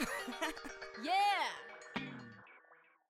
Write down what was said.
yeah!